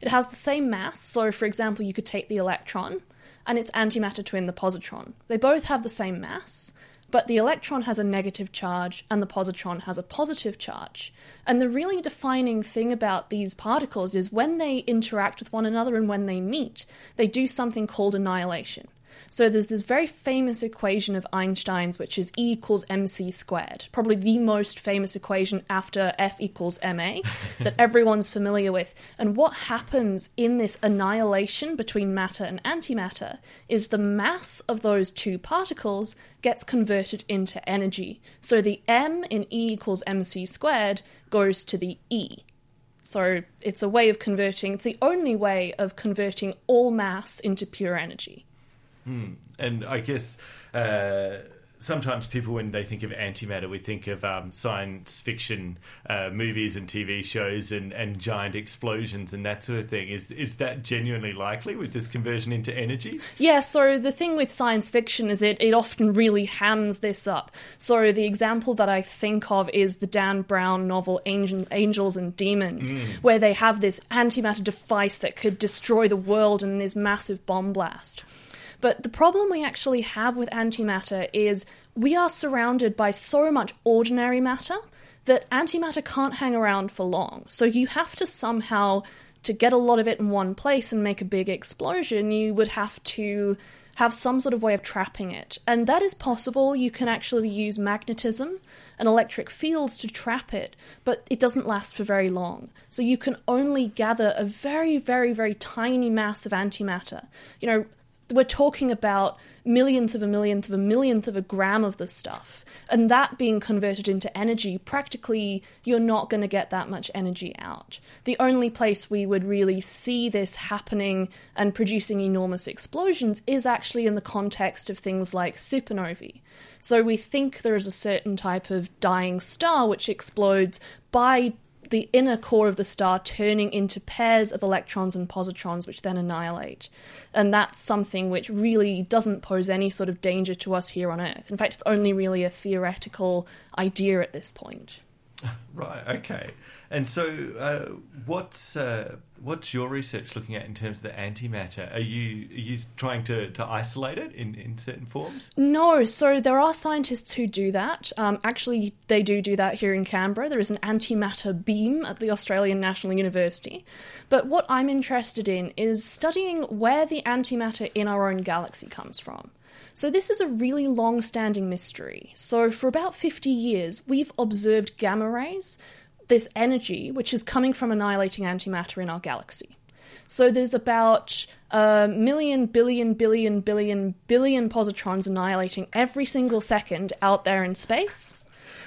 It has the same mass, so for example, you could take the electron and its antimatter twin, the positron. They both have the same mass, but the electron has a negative charge and the positron has a positive charge. And the really defining thing about these particles is when they interact with one another and when they meet, they do something called annihilation. So there's this very famous equation of Einstein's, which is E equals mc squared, probably the most famous equation after F equals ma that everyone's familiar with. And what happens in this annihilation between matter and antimatter is the mass of those two particles gets converted into energy. So the m in E equals mc squared goes to the E. So it's a way of converting, it's the only way of converting all mass into pure energy. Hmm. And I guess uh, sometimes people, when they think of antimatter, we think of um, science fiction uh, movies and TV shows and, and giant explosions and that sort of thing. Is is that genuinely likely with this conversion into energy? Yeah. So the thing with science fiction is it it often really hams this up. So the example that I think of is the Dan Brown novel Angel, Angels and Demons, mm. where they have this antimatter device that could destroy the world in this massive bomb blast. But the problem we actually have with antimatter is we are surrounded by so much ordinary matter that antimatter can't hang around for long. So you have to somehow, to get a lot of it in one place and make a big explosion, you would have to have some sort of way of trapping it. And that is possible. You can actually use magnetism and electric fields to trap it, but it doesn't last for very long. So you can only gather a very, very, very tiny mass of antimatter. You know, we're talking about millionth of a millionth of a millionth of a gram of the stuff. And that being converted into energy, practically you're not going to get that much energy out. The only place we would really see this happening and producing enormous explosions is actually in the context of things like supernovae. So we think there is a certain type of dying star which explodes by the inner core of the star turning into pairs of electrons and positrons, which then annihilate. And that's something which really doesn't pose any sort of danger to us here on Earth. In fact, it's only really a theoretical idea at this point. Right, okay. And so, uh, what's uh, what's your research looking at in terms of the antimatter? Are you are you trying to, to isolate it in, in certain forms? No. So there are scientists who do that. Um, actually, they do do that here in Canberra. There is an antimatter beam at the Australian National University. But what I'm interested in is studying where the antimatter in our own galaxy comes from. So, this is a really long standing mystery. So, for about 50 years, we've observed gamma rays this energy which is coming from annihilating antimatter in our galaxy. So there's about a million, billion, billion, billion, billion positrons annihilating every single second out there in space.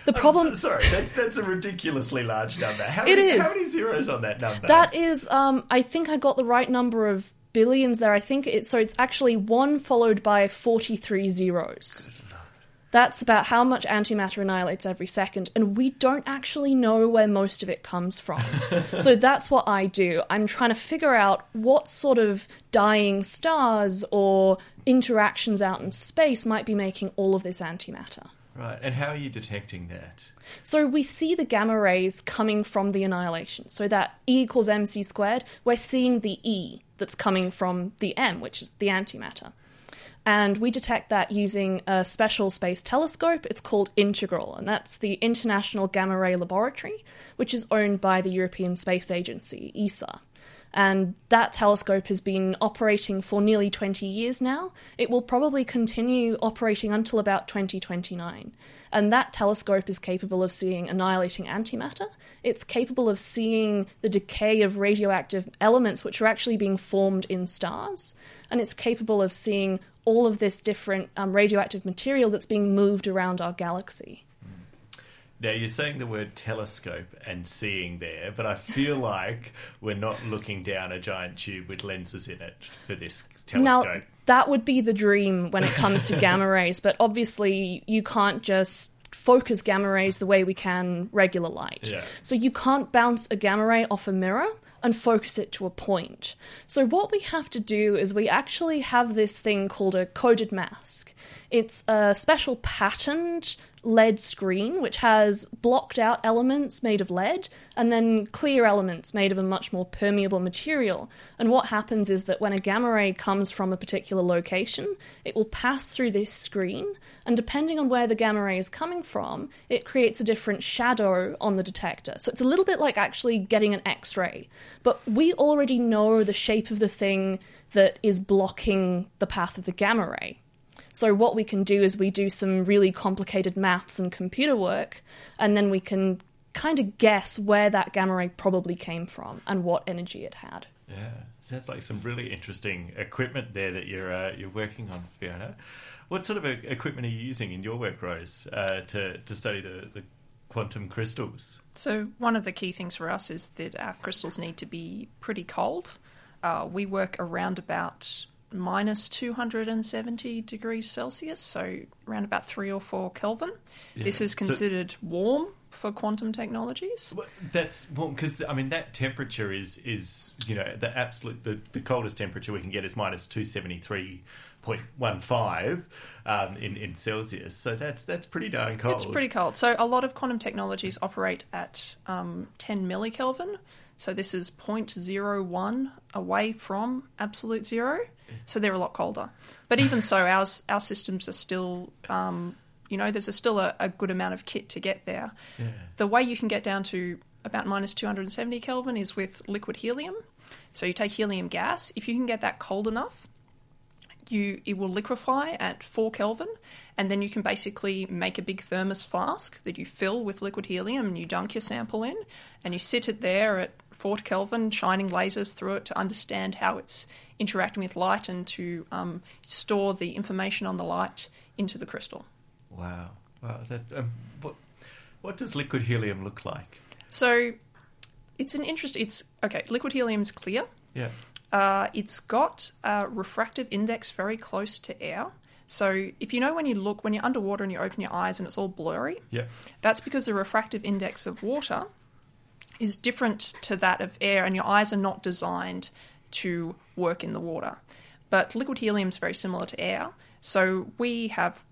The problem. So, sorry, that's that's a ridiculously large number. How it many, is. How many zeros on that number? That is, um, I think I got the right number of billions there. I think it's so it's actually one followed by forty three zeros. That's about how much antimatter annihilates every second, and we don't actually know where most of it comes from. so that's what I do. I'm trying to figure out what sort of dying stars or interactions out in space might be making all of this antimatter. Right. And how are you detecting that? So we see the gamma rays coming from the annihilation. So that E equals mc squared, we're seeing the E that's coming from the M, which is the antimatter. And we detect that using a special space telescope. It's called Integral, and that's the International Gamma Ray Laboratory, which is owned by the European Space Agency, ESA. And that telescope has been operating for nearly 20 years now. It will probably continue operating until about 2029. And that telescope is capable of seeing annihilating antimatter. It's capable of seeing the decay of radioactive elements which are actually being formed in stars. And it's capable of seeing all of this different um, radioactive material that's being moved around our galaxy. Now you're saying the word telescope and seeing there, but I feel like we're not looking down a giant tube with lenses in it for this telescope. Now, that would be the dream when it comes to gamma rays, but obviously you can't just focus gamma rays the way we can regular light. Yeah. So you can't bounce a gamma ray off a mirror and focus it to a point. So what we have to do is we actually have this thing called a coded mask. It's a special patterned lead screen which has blocked out elements made of lead and then clear elements made of a much more permeable material. And what happens is that when a gamma ray comes from a particular location, it will pass through this screen, and depending on where the gamma ray is coming from, it creates a different shadow on the detector. So it's a little bit like actually getting an X ray. But we already know the shape of the thing that is blocking the path of the gamma ray. So what we can do is we do some really complicated maths and computer work, and then we can kind of guess where that gamma ray probably came from and what energy it had. Yeah, sounds like some really interesting equipment there that you're uh, you're working on, Fiona. What sort of uh, equipment are you using in your work, Rose, uh, to to study the, the quantum crystals? So one of the key things for us is that our crystals need to be pretty cold. Uh, we work around about minus 270 degrees Celsius, so around about 3 or 4 Kelvin. This Yeah. is So- considered warm for quantum technologies. That's warm because I mean that temperature is is you know the absolute the, the coldest temperature we can get is minus two seventy three point one five um, in in Celsius. So that's that's pretty darn cold. It's pretty cold. So a lot of quantum technologies operate at um, 10 millikelvin. So this is 0.01 away from absolute zero. So they're a lot colder. But even so, ours our systems are still, um, you know, there's a, still a, a good amount of kit to get there. Yeah. The way you can get down to about minus 270 Kelvin is with liquid helium. So you take helium gas. If you can get that cold enough, you it will liquefy at 4 Kelvin, and then you can basically make a big thermos flask that you fill with liquid helium and you dunk your sample in, and you sit it there at 4 Kelvin, shining lasers through it to understand how it's interacting with light and to um, store the information on the light into the crystal. Wow. Wow. That, um, what what does liquid helium look like? So it's an interest. It's okay. Liquid helium is clear. Yeah. Uh, it's got a refractive index very close to air. So if you know when you look when you're underwater and you open your eyes and it's all blurry, Yeah. that's because the refractive index of water is different to that of air, and your eyes are not designed to work in the water. But liquid helium is very similar to air. So we have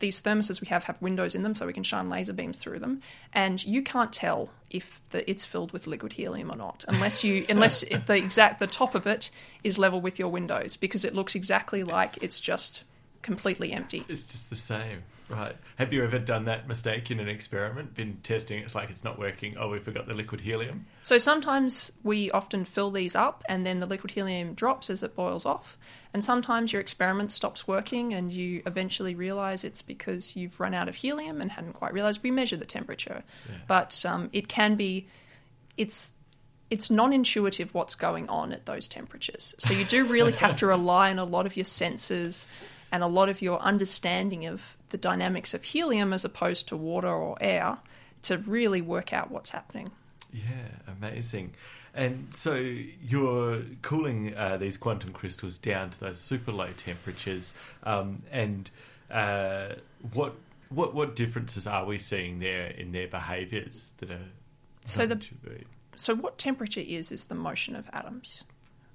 these thermoses we have have windows in them so we can shine laser beams through them and you can't tell if the, it's filled with liquid helium or not unless you unless it, the exact the top of it is level with your windows because it looks exactly like it's just completely empty It's just the same. Right. Have you ever done that mistake in an experiment? Been testing it's like it's not working. Oh, we forgot the liquid helium. So sometimes we often fill these up and then the liquid helium drops as it boils off. And sometimes your experiment stops working and you eventually realize it's because you've run out of helium and hadn't quite realized. We measure the temperature, but um, it can be, it's, it's non-intuitive what's going on at those temperatures. So you do really have to rely on a lot of your senses and a lot of your understanding of the dynamics of helium as opposed to water or air to really work out what's happening. Yeah, amazing. And so you're cooling uh, these quantum crystals down to those super low temperatures. Um, and uh, what what what differences are we seeing there in their behaviours that are So the- So, what temperature is, is the motion of atoms.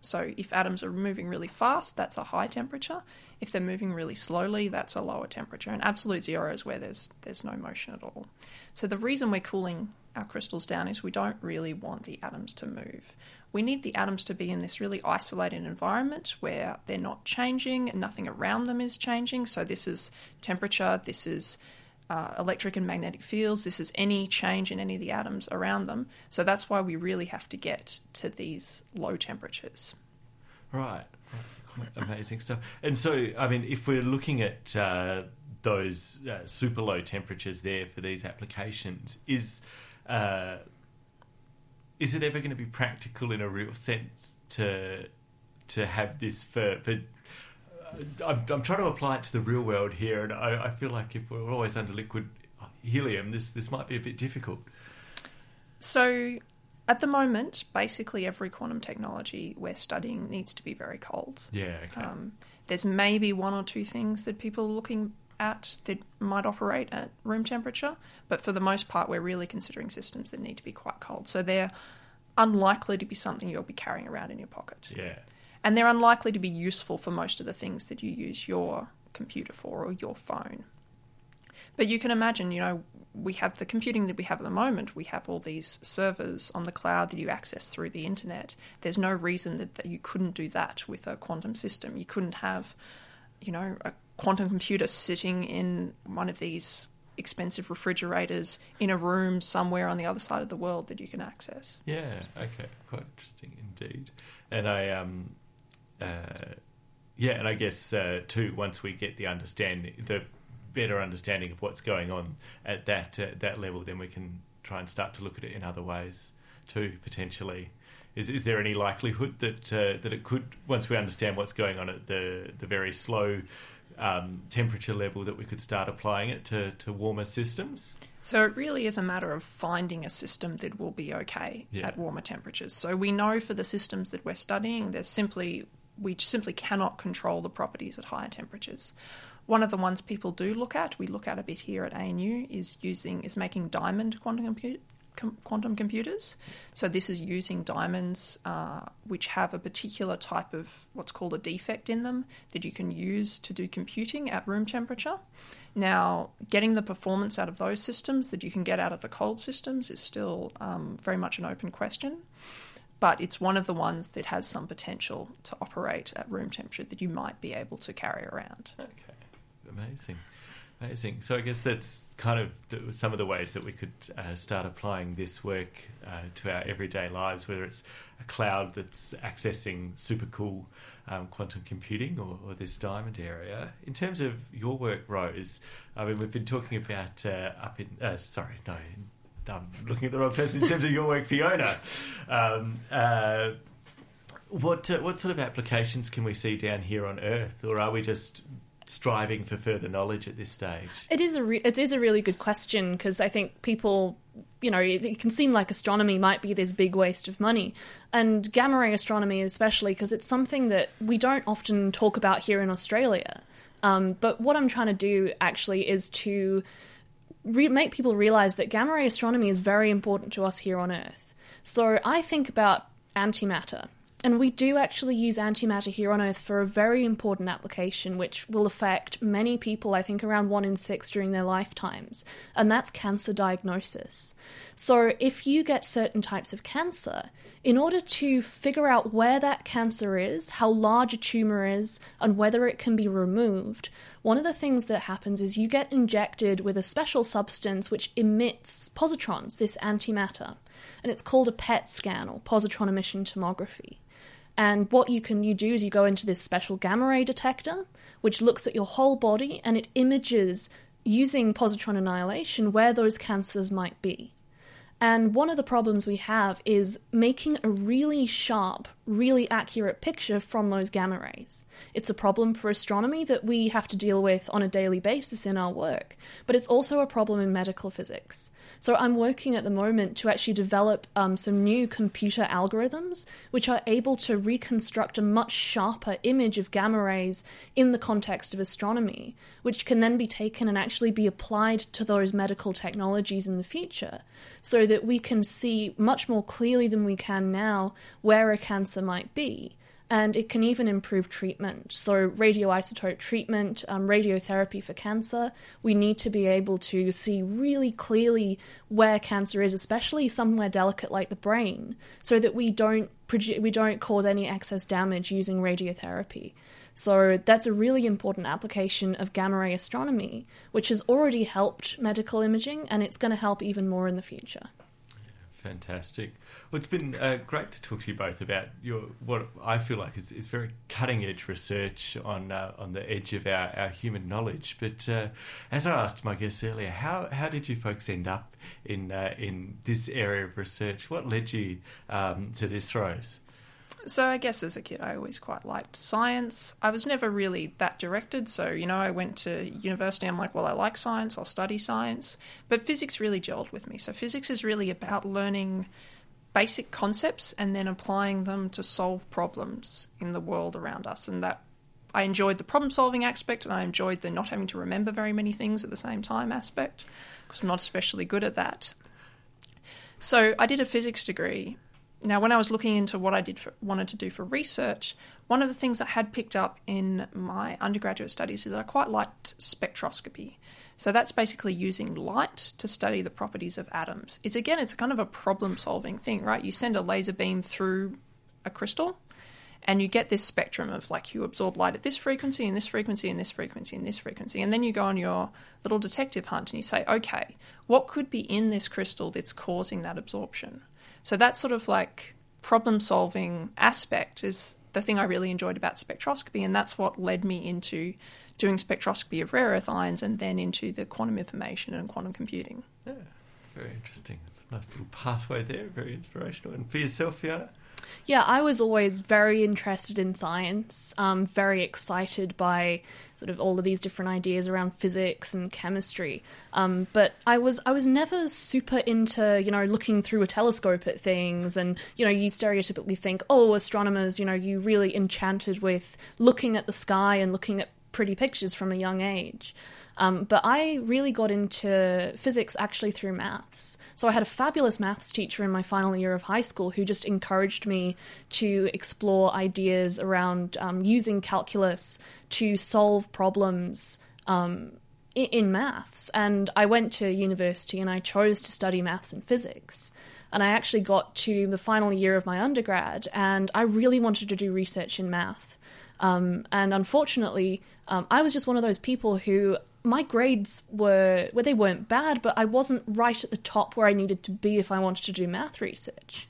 So, if atoms are moving really fast, that's a high temperature. If they're moving really slowly, that's a lower temperature. And absolute zero is where there's, there's no motion at all. So, the reason we're cooling our crystals down is we don't really want the atoms to move. We need the atoms to be in this really isolated environment where they're not changing and nothing around them is changing. So, this is temperature, this is uh, electric and magnetic fields. This is any change in any of the atoms around them. So that's why we really have to get to these low temperatures. Right. Quite amazing stuff. And so, I mean, if we're looking at uh, those uh, super low temperatures there for these applications, is uh, is it ever going to be practical in a real sense to to have this for for I'm, I'm trying to apply it to the real world here, and I, I feel like if we're always under liquid helium, this this might be a bit difficult. So at the moment, basically every quantum technology we're studying needs to be very cold. Yeah. Okay. Um, there's maybe one or two things that people are looking at that might operate at room temperature, but for the most part, we're really considering systems that need to be quite cold. So they're unlikely to be something you'll be carrying around in your pocket. yeah. And they're unlikely to be useful for most of the things that you use your computer for or your phone. But you can imagine, you know, we have the computing that we have at the moment. We have all these servers on the cloud that you access through the internet. There's no reason that, that you couldn't do that with a quantum system. You couldn't have, you know, a quantum computer sitting in one of these expensive refrigerators in a room somewhere on the other side of the world that you can access. Yeah. Okay. Quite interesting indeed. And I um, uh, yeah, and I guess uh, too once we get the understanding, the better understanding of what's going on at that uh, that level, then we can try and start to look at it in other ways too potentially. Is is there any likelihood that uh, that it could once we understand what's going on at the the very slow um, temperature level that we could start applying it to, to warmer systems? So it really is a matter of finding a system that will be okay Yeah. at warmer temperatures. So we know for the systems that we're studying, there's simply we simply cannot control the properties at higher temperatures. One of the ones people do look at, we look at a bit here at ANU, is using is making diamond quantum quantum computers. So this is using diamonds uh, which have a particular type of what's called a defect in them that you can use to do computing at room temperature. Now, getting the performance out of those systems that you can get out of the cold systems is still um, very much an open question, but it's one of the ones that has some potential to operate at room temperature that you might be able to carry around. Okay, amazing, amazing. So I guess that's kind of the, some of the ways that we could uh, start applying this work uh, to our everyday lives, whether it's a cloud that's accessing super cool um, quantum computing or, or this diamond area. In terms of your work, Rose, I mean we've been talking about uh, up in uh, sorry no. I'm looking at the wrong person in terms of your work, Fiona. Um, uh, what uh, what sort of applications can we see down here on Earth, or are we just striving for further knowledge at this stage? It is a re- it is a really good question because I think people, you know, it, it can seem like astronomy might be this big waste of money, and gamma ray astronomy especially because it's something that we don't often talk about here in Australia. Um, but what I'm trying to do actually is to re- make people realize that gamma ray astronomy is very important to us here on Earth. So I think about antimatter. And we do actually use antimatter here on Earth for a very important application, which will affect many people, I think around one in six during their lifetimes, and that's cancer diagnosis. So, if you get certain types of cancer, in order to figure out where that cancer is, how large a tumor is, and whether it can be removed, one of the things that happens is you get injected with a special substance which emits positrons, this antimatter, and it's called a PET scan or positron emission tomography. And what you can you do is you go into this special gamma ray detector, which looks at your whole body and it images using positron annihilation where those cancers might be. And one of the problems we have is making a really sharp really accurate picture from those gamma rays. It's a problem for astronomy that we have to deal with on a daily basis in our work, but it's also a problem in medical physics. So I'm working at the moment to actually develop um, some new computer algorithms which are able to reconstruct a much sharper image of gamma rays in the context of astronomy, which can then be taken and actually be applied to those medical technologies in the future, so that we can see much more clearly than we can now where a cancer might be and it can even improve treatment. So, radioisotope treatment, um, radiotherapy for cancer, we need to be able to see really clearly where cancer is, especially somewhere delicate like the brain, so that we don't produ- we don't cause any excess damage using radiotherapy. So that's a really important application of gamma ray astronomy, which has already helped medical imaging, and it's going to help even more in the future. Fantastic. Well, it's been uh, great to talk to you both about your what I feel like is, is very cutting edge research on uh, on the edge of our, our human knowledge. But uh, as I asked my guests earlier, how how did you folks end up in uh, in this area of research? What led you um, to this, Rose? So I guess as a kid, I always quite liked science. I was never really that directed. So you know, I went to university. I'm like, well, I like science. I'll study science. But physics really gelled with me. So physics is really about learning basic concepts and then applying them to solve problems in the world around us. And that I enjoyed the problem solving aspect, and I enjoyed the not having to remember very many things at the same time aspect because I'm not especially good at that. So I did a physics degree now, when I was looking into what I did for, wanted to do for research, one of the things I had picked up in my undergraduate studies is that I quite liked spectroscopy. So that's basically using light to study the properties of atoms. It's again, it's kind of a problem-solving thing, right? You send a laser beam through a crystal, and you get this spectrum of like you absorb light at this frequency and this frequency and this frequency and this frequency and then you go on your little detective hunt and you say okay what could be in this crystal that's causing that absorption so that sort of like problem solving aspect is the thing I really enjoyed about spectroscopy, and that's what led me into doing spectroscopy of rare earth ions and then into the quantum information and quantum computing. Yeah, very interesting. It's a nice little pathway there, very inspirational. And for yourself, Fiona? Yeah, I was always very interested in science, um, very excited by sort of all of these different ideas around physics and chemistry. Um, but I was I was never super into you know looking through a telescope at things, and you know you stereotypically think, oh, astronomers, you know, you really enchanted with looking at the sky and looking at pretty pictures from a young age. Um, but I really got into physics actually through maths. So I had a fabulous maths teacher in my final year of high school who just encouraged me to explore ideas around um, using calculus to solve problems. Um, in maths, and I went to university and I chose to study maths and physics. And I actually got to the final year of my undergrad, and I really wanted to do research in math. Um, and unfortunately, um, I was just one of those people who my grades were well, they weren't bad, but I wasn't right at the top where I needed to be if I wanted to do math research.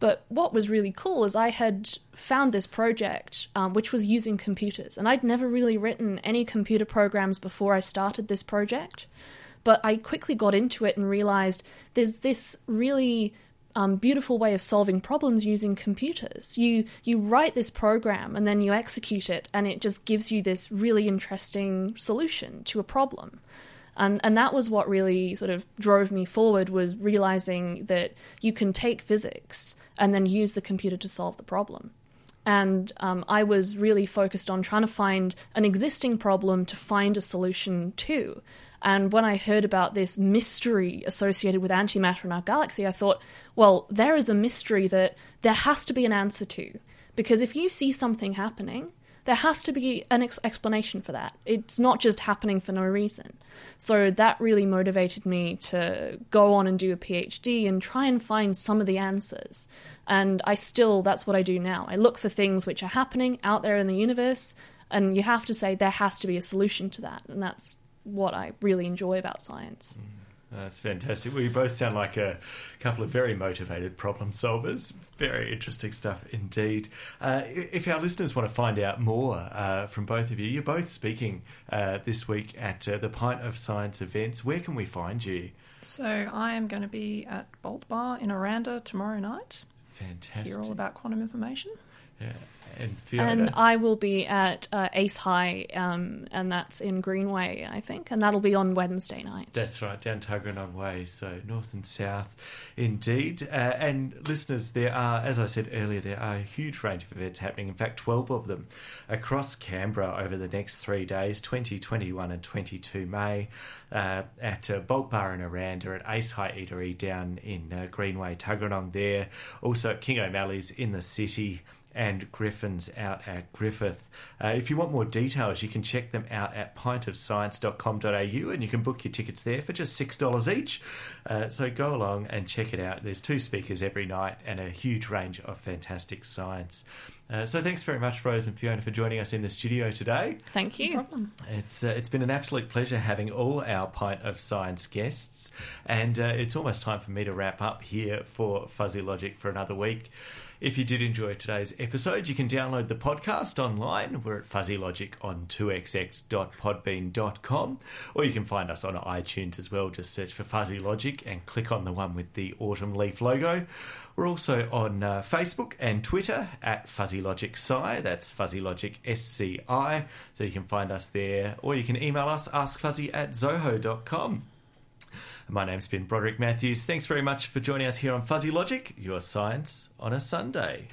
But what was really cool is I had found this project um, which was using computers, and I'd never really written any computer programs before I started this project. But I quickly got into it and realized there's this really um, beautiful way of solving problems using computers. You you write this program and then you execute it, and it just gives you this really interesting solution to a problem. And and that was what really sort of drove me forward was realizing that you can take physics and then use the computer to solve the problem. And um, I was really focused on trying to find an existing problem to find a solution to. And when I heard about this mystery associated with antimatter in our galaxy, I thought, well, there is a mystery that there has to be an answer to. Because if you see something happening, there has to be an ex- explanation for that. It's not just happening for no reason. So that really motivated me to go on and do a PhD and try and find some of the answers. And I still, that's what I do now. I look for things which are happening out there in the universe, and you have to say there has to be a solution to that. And that's what I really enjoy about science. Mm. That's fantastic. We both sound like a couple of very motivated problem solvers. Very interesting stuff indeed. Uh, if our listeners want to find out more uh, from both of you, you're both speaking uh, this week at uh, the Pint of Science events. Where can we find you? So I am going to be at Bolt Bar in Aranda tomorrow night. Fantastic. Hear all about quantum information. Yeah. And, And I will be at uh, Ace High, um, and that's in Greenway, I think, and that'll be on Wednesday night. That's right, down Tuggeranong Way, so north and south indeed. Uh, and listeners, there are, as I said earlier, there are a huge range of events happening. In fact, 12 of them across Canberra over the next three days 20, 21, and 22 May uh, at uh, Bolt Bar and Aranda, at Ace High Eatery down in uh, Greenway, Tuggeranong there. Also at King O'Malley's in the city and Griffins out at Griffith. Uh, if you want more details, you can check them out at pintofscience.com.au and you can book your tickets there for just $6 each. Uh, so go along and check it out. There's two speakers every night and a huge range of fantastic science. Uh, so thanks very much, Rose and Fiona, for joining us in the studio today. Thank you. No problem. It's uh, it's been an absolute pleasure having all our pint of science guests, and uh, it's almost time for me to wrap up here for Fuzzy Logic for another week. If you did enjoy today's episode, you can download the podcast online. We're at Fuzzy Logic on 2xx.podbean.com, or you can find us on iTunes as well. Just search for Fuzzy Logic and click on the one with the autumn leaf logo. We're also on uh, Facebook and Twitter at Fuzzy Logic Sci. That's Fuzzy Logic SCI. So you can find us there, or you can email us askfuzzy at zoho.com. My name's been Broderick Matthews. Thanks very much for joining us here on Fuzzy Logic, your science on a Sunday.